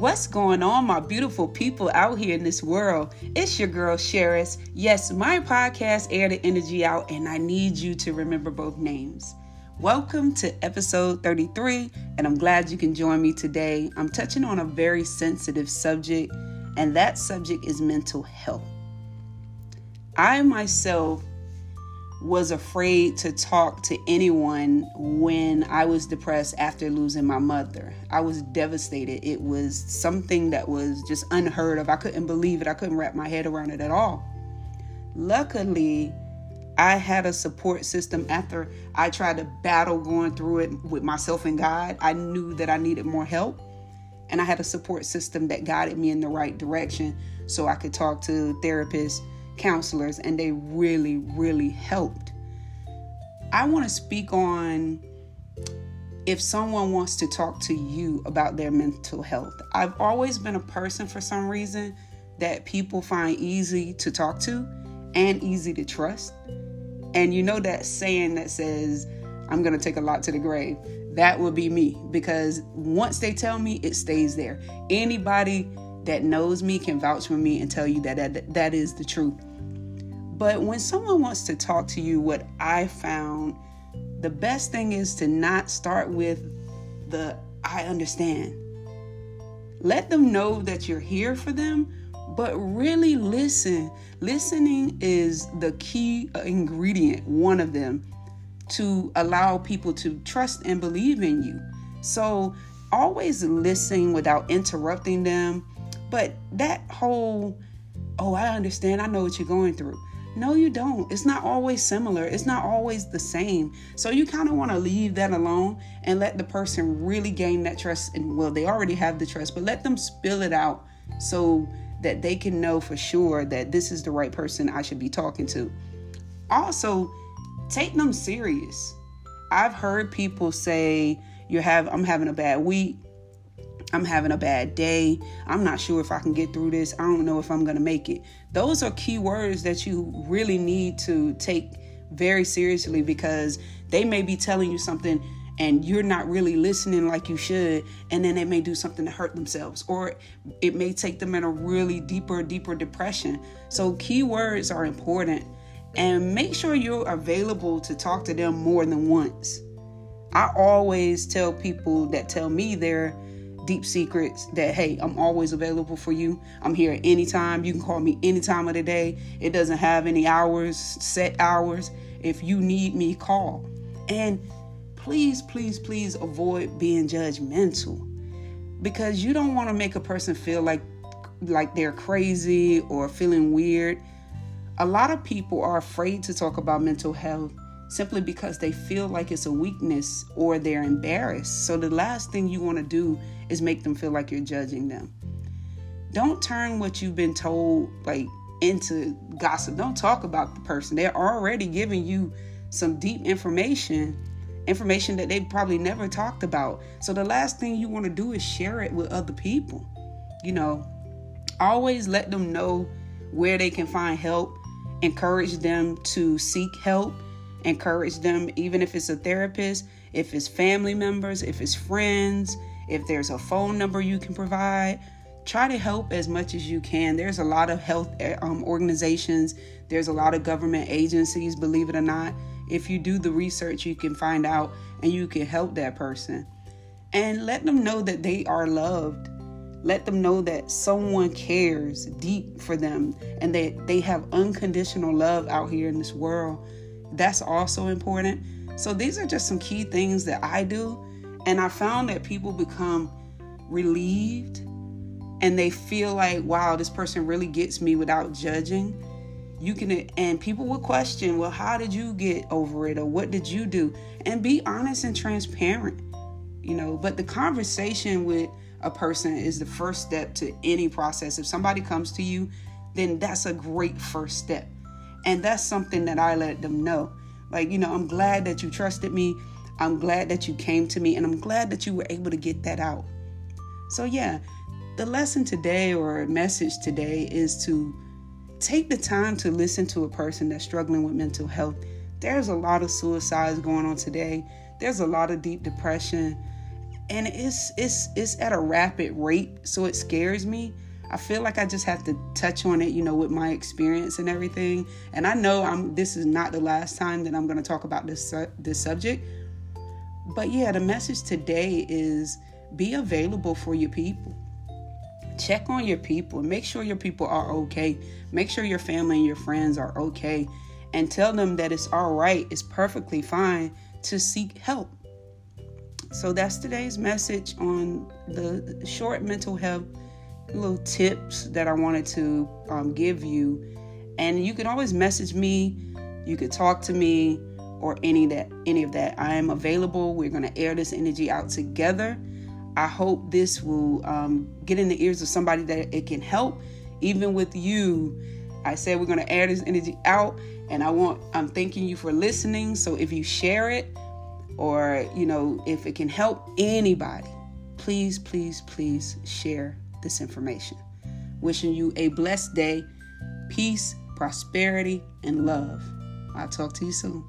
What's going on, my beautiful people out here in this world? It's your girl, Cheris. Yes, my podcast, Air the Energy Out, and I need you to remember both names. Welcome to episode 33, and I'm glad you can join me today. I'm touching on a very sensitive subject, and that subject is mental health. I myself was afraid to talk to anyone when I was depressed after losing my mother. I was devastated. It was something that was just unheard of. I couldn't believe it. I couldn't wrap my head around it at all. Luckily, I had a support system after I tried to battle going through it with myself and God. I knew that I needed more help. And I had a support system that guided me in the right direction so I could talk to therapists counselors, and they really, really helped. I want to speak on if someone wants to talk to you about their mental health. I've always been a person for some reason that people find easy to talk to and easy to trust. And you know that saying that says, I'm going to take a lot to the grave. That would be me because once they tell me, it stays there. Anybody that knows me can vouch for me and tell you that that, that is the truth. But when someone wants to talk to you, what I found the best thing is to not start with the I understand. Let them know that you're here for them, but really listen. Listening is the key ingredient, one of them, to allow people to trust and believe in you. So always listen without interrupting them. But that whole, oh, I understand, I know what you're going through no, you don't. It's not always similar. It's not always the same. So you kind of want to leave that alone and let the person really gain that trust. And well, they already have the trust, but let them spill it out so that they can know for sure that this is the right person I should be talking to. Also, take them serious. I've heard people say, "You have I'm having a bad week." I'm having a bad day. I'm not sure if I can get through this. I don't know if I'm going to make it. Those are key words that you really need to take very seriously because they may be telling you something and you're not really listening like you should and then they may do something to hurt themselves or it may take them in a really deeper deeper depression so keywords are important and make sure you're available to talk to them more than once i always tell people that tell me they're deep secrets that hey i'm always available for you. I'm here anytime. You can call me any time of the day. It doesn't have any hours set hours. If you need me call. And please please please avoid being judgmental because you don't want to make a person feel like like they're crazy or feeling weird. A lot of people are afraid to talk about mental health simply because they feel like it's a weakness or they're embarrassed. So the last thing you want to do is make them feel like you're judging them. Don't turn what you've been told like into gossip. Don't talk about the person. They're already giving you some deep information, information that they probably never talked about. So the last thing you want to do is share it with other people. You know, always let them know where they can find help, encourage them to seek help encourage them, even if it's a therapist, if it's family members, if it's friends, if there's a phone number you can provide. Try to help as much as you can. There's a lot of health eh, um, organizations, there's a lot of government agencies, believe it or not. If you do the research, you can find out and you can help that person. And let them know that they are loved. Let them know that someone cares deep for them and that they have unconditional love out here in this world that's also important. So these are just some key things that I do. And I found that people become relieved and they feel like, wow, this person really gets me without judging. You can, and people will question, well, how did you get over it? Or what did you do? And be honest and transparent, you know. But the conversation with a person is the first step to any process. If somebody comes to you, then that's a great first step. And that's something that I let them know. Like, you know, I'm glad that you trusted me. I'm glad that you came to me, and I'm glad that you were able to get that out. So, yeah, the lesson today or message today is to take the time to listen to a person that's struggling with mental health. There's a lot of suicides going on today, there's a lot of deep depression. and it's it's it's at a rapid rate, so it scares me. I feel like I just have to touch on it, you know, with my experience and everything. And I know I'm this is not the last time that I'm going to talk about this this subject. But yeah, the message today is be available for your people. Check on your people. Make sure your people are okay. Make sure your family and your friends are okay and tell them that it's all right. It's perfectly fine to seek help. So that's today's message on the short mental health little tips that I wanted to um, give you. And you can always message me. You could talk to me or any that any of that. I am available. We're going to air this energy out together. I hope this will um, get in the ears of somebody that it can help. Even with you, I said we're going to air this energy out, and I want I'm thanking you for listening. So if you share it, or you know if it can help anybody, please, please, please share this information. Wishing you a blessed day, peace, prosperity, and love. I'll talk to you soon.